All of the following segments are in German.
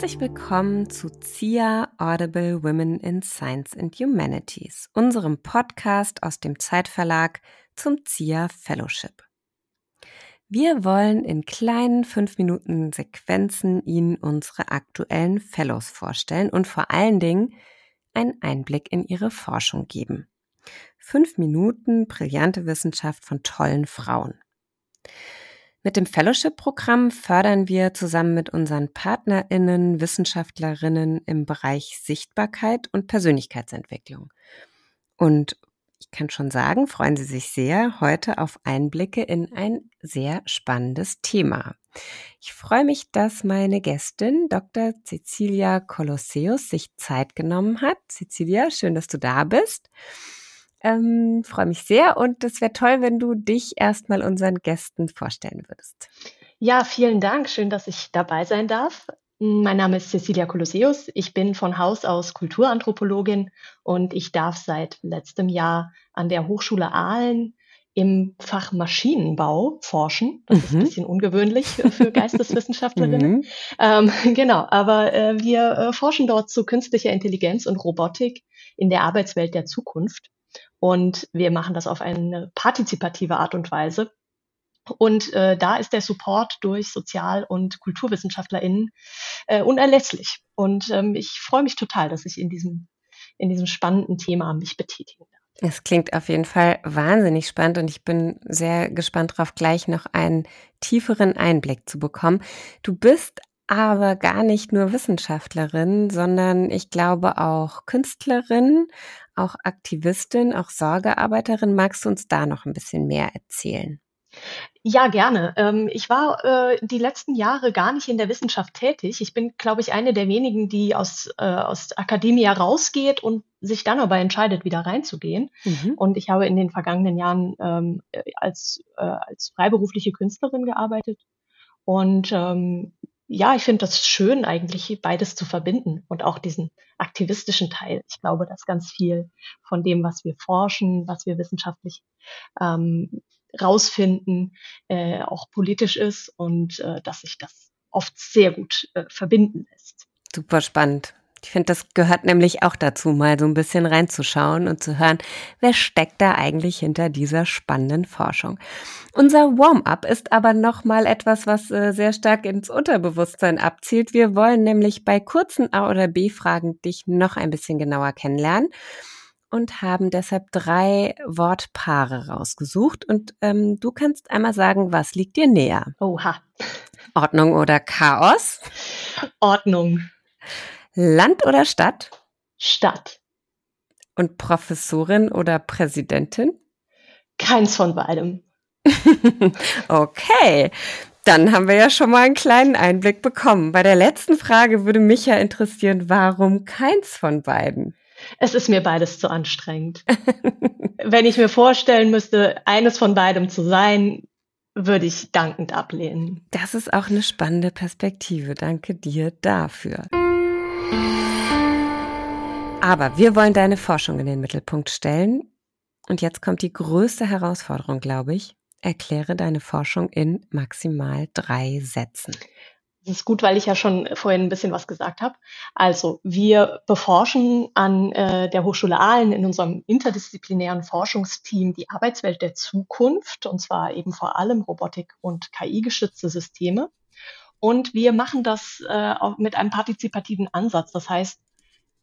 Herzlich willkommen zu ZIA Audible Women in Science and Humanities, unserem Podcast aus dem Zeitverlag zum ZIA Fellowship. Wir wollen in kleinen 5 Minuten Sequenzen Ihnen unsere aktuellen Fellows vorstellen und vor allen Dingen einen Einblick in ihre Forschung geben. Fünf Minuten brillante Wissenschaft von tollen Frauen. Mit dem Fellowship-Programm fördern wir zusammen mit unseren PartnerInnen Wissenschaftlerinnen im Bereich Sichtbarkeit und Persönlichkeitsentwicklung. Und ich kann schon sagen, freuen Sie sich sehr heute auf Einblicke in ein sehr spannendes Thema. Ich freue mich, dass meine Gästin Dr. Cecilia Colosseus sich Zeit genommen hat. Cecilia, schön, dass du da bist. Ähm, freue mich sehr und es wäre toll, wenn du dich erstmal unseren Gästen vorstellen würdest. Ja, vielen Dank. Schön, dass ich dabei sein darf. Mein Name ist Cecilia Colosseus. Ich bin von Haus aus Kulturanthropologin und ich darf seit letztem Jahr an der Hochschule Aalen im Fach Maschinenbau forschen. Das mhm. ist ein mhm. bisschen ungewöhnlich für Geisteswissenschaftlerinnen. mhm. ähm, genau, aber äh, wir äh, forschen dort zu künstlicher Intelligenz und Robotik in der Arbeitswelt der Zukunft. Und wir machen das auf eine partizipative Art und Weise. Und äh, da ist der Support durch Sozial- und KulturwissenschaftlerInnen äh, unerlässlich. Und ähm, ich freue mich total, dass ich in diesem, in diesem spannenden Thema mich betätigen darf. Es klingt auf jeden Fall wahnsinnig spannend und ich bin sehr gespannt darauf, gleich noch einen tieferen Einblick zu bekommen. Du bist aber gar nicht nur Wissenschaftlerin, sondern ich glaube auch Künstlerin, auch Aktivistin, auch Sorgearbeiterin. Magst du uns da noch ein bisschen mehr erzählen? Ja, gerne. Ähm, ich war äh, die letzten Jahre gar nicht in der Wissenschaft tätig. Ich bin, glaube ich, eine der wenigen, die aus, äh, aus Akademie rausgeht und sich dann aber entscheidet, wieder reinzugehen. Mhm. Und ich habe in den vergangenen Jahren ähm, als, äh, als freiberufliche Künstlerin gearbeitet. Und ähm, ja, ich finde das schön, eigentlich beides zu verbinden und auch diesen aktivistischen Teil. Ich glaube, dass ganz viel von dem, was wir forschen, was wir wissenschaftlich ähm, rausfinden, äh, auch politisch ist und äh, dass sich das oft sehr gut äh, verbinden lässt. Super spannend. Ich finde, das gehört nämlich auch dazu, mal so ein bisschen reinzuschauen und zu hören, wer steckt da eigentlich hinter dieser spannenden Forschung. Unser Warm-up ist aber nochmal etwas, was äh, sehr stark ins Unterbewusstsein abzielt. Wir wollen nämlich bei kurzen A- oder B-Fragen dich noch ein bisschen genauer kennenlernen und haben deshalb drei Wortpaare rausgesucht. Und ähm, du kannst einmal sagen, was liegt dir näher? Oha. Ordnung oder Chaos? Ordnung. Land oder Stadt? Stadt. Und Professorin oder Präsidentin? Keins von beidem. okay. Dann haben wir ja schon mal einen kleinen Einblick bekommen. Bei der letzten Frage würde mich ja interessieren, warum keins von beiden? Es ist mir beides zu anstrengend. Wenn ich mir vorstellen müsste, eines von beidem zu sein, würde ich dankend ablehnen. Das ist auch eine spannende Perspektive. Danke dir dafür. Aber wir wollen deine Forschung in den Mittelpunkt stellen. Und jetzt kommt die größte Herausforderung, glaube ich. Erkläre deine Forschung in maximal drei Sätzen. Das ist gut, weil ich ja schon vorhin ein bisschen was gesagt habe. Also wir beforschen an äh, der Hochschule Aalen in unserem interdisziplinären Forschungsteam die Arbeitswelt der Zukunft, und zwar eben vor allem Robotik und KI-gestützte Systeme. Und wir machen das äh, mit einem partizipativen Ansatz. Das heißt,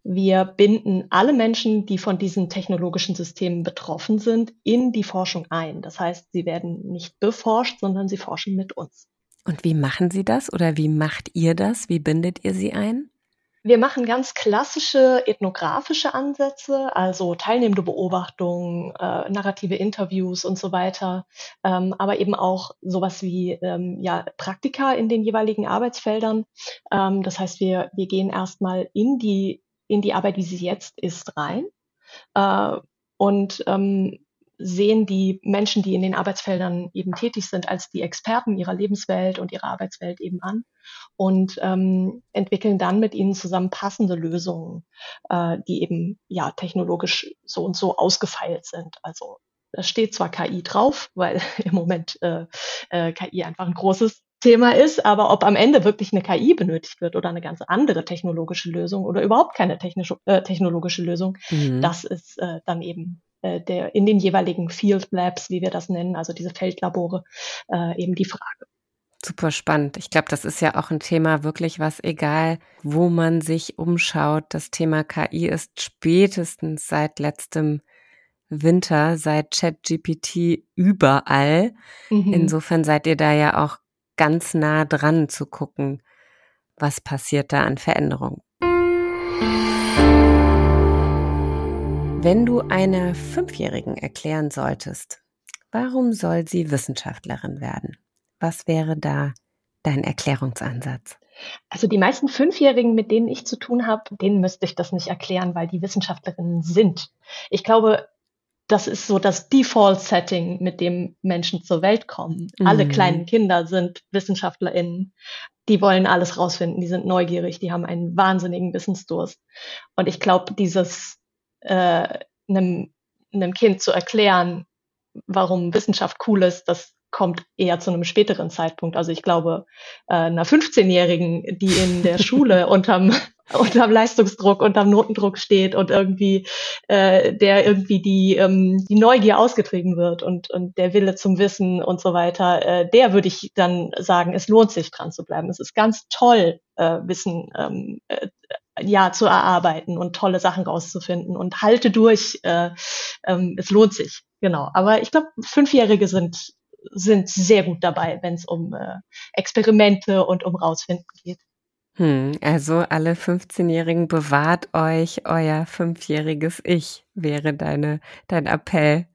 wir binden alle Menschen, die von diesen technologischen Systemen betroffen sind, in die Forschung ein. Das heißt, sie werden nicht beforscht, sondern sie forschen mit uns. Und wie machen Sie das oder wie macht ihr das? Wie bindet ihr sie ein? Wir machen ganz klassische ethnografische Ansätze, also teilnehmende Beobachtungen, äh, narrative Interviews und so weiter, ähm, aber eben auch sowas wie ähm, ja, Praktika in den jeweiligen Arbeitsfeldern. Ähm, das heißt, wir, wir gehen erstmal in die, in die Arbeit, wie sie jetzt ist, rein. Äh, und ähm, sehen die Menschen, die in den Arbeitsfeldern eben tätig sind, als die Experten ihrer Lebenswelt und ihrer Arbeitswelt eben an und ähm, entwickeln dann mit ihnen zusammen passende Lösungen, äh, die eben ja technologisch so und so ausgefeilt sind. Also da steht zwar KI drauf, weil im Moment äh, äh, KI einfach ein großes Thema ist, aber ob am Ende wirklich eine KI benötigt wird oder eine ganz andere technologische Lösung oder überhaupt keine äh, technologische Lösung, mhm. das ist äh, dann eben äh, der in den jeweiligen Field Labs, wie wir das nennen, also diese Feldlabore, äh, eben die Frage. Super spannend. Ich glaube, das ist ja auch ein Thema wirklich, was egal, wo man sich umschaut, das Thema KI ist spätestens seit letztem Winter, seit ChatGPT überall. Mhm. Insofern seid ihr da ja auch ganz nah dran zu gucken, was passiert da an Veränderungen. Wenn du einer Fünfjährigen erklären solltest, warum soll sie Wissenschaftlerin werden? Was wäre da dein Erklärungsansatz? Also die meisten Fünfjährigen, mit denen ich zu tun habe, denen müsste ich das nicht erklären, weil die Wissenschaftlerinnen sind. Ich glaube, das ist so das Default-Setting, mit dem Menschen zur Welt kommen. Mhm. Alle kleinen Kinder sind WissenschaftlerInnen. Die wollen alles rausfinden, die sind neugierig, die haben einen wahnsinnigen Wissensdurst. Und ich glaube, dieses äh, einem, einem Kind zu erklären, warum Wissenschaft cool ist, das kommt eher zu einem späteren Zeitpunkt. Also ich glaube, äh, einer 15-Jährigen, die in der Schule unterm, unterm Leistungsdruck, unterm Notendruck steht und irgendwie, äh, der irgendwie die, ähm, die Neugier ausgetrieben wird und, und der Wille zum Wissen und so weiter, äh, der würde ich dann sagen, es lohnt sich dran zu bleiben. Es ist ganz toll, äh, Wissen ähm, äh, ja zu erarbeiten und tolle Sachen rauszufinden und halte durch. Äh, ähm, es lohnt sich, genau. Aber ich glaube, Fünfjährige sind sind sehr gut dabei, wenn es um äh, Experimente und um Rausfinden geht. Hm, also alle 15-Jährigen bewahrt euch euer fünfjähriges Ich, wäre deine, dein Appell.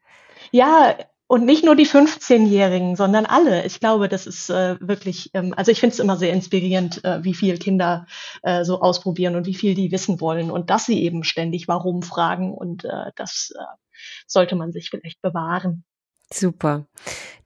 Ja, und nicht nur die 15-Jährigen, sondern alle. Ich glaube, das ist äh, wirklich, ähm, also ich finde es immer sehr inspirierend, äh, wie viel Kinder äh, so ausprobieren und wie viel die wissen wollen und dass sie eben ständig warum fragen und äh, das äh, sollte man sich vielleicht bewahren. Super.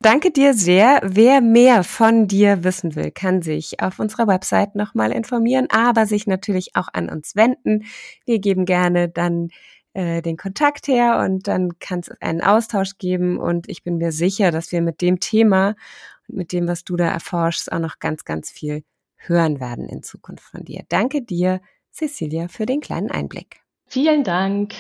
Danke dir sehr. Wer mehr von dir wissen will, kann sich auf unserer Website nochmal informieren, aber sich natürlich auch an uns wenden. Wir geben gerne dann äh, den Kontakt her und dann kann es einen Austausch geben und ich bin mir sicher, dass wir mit dem Thema und mit dem, was du da erforschst, auch noch ganz, ganz viel hören werden in Zukunft von dir. Danke dir, Cecilia, für den kleinen Einblick. Vielen Dank.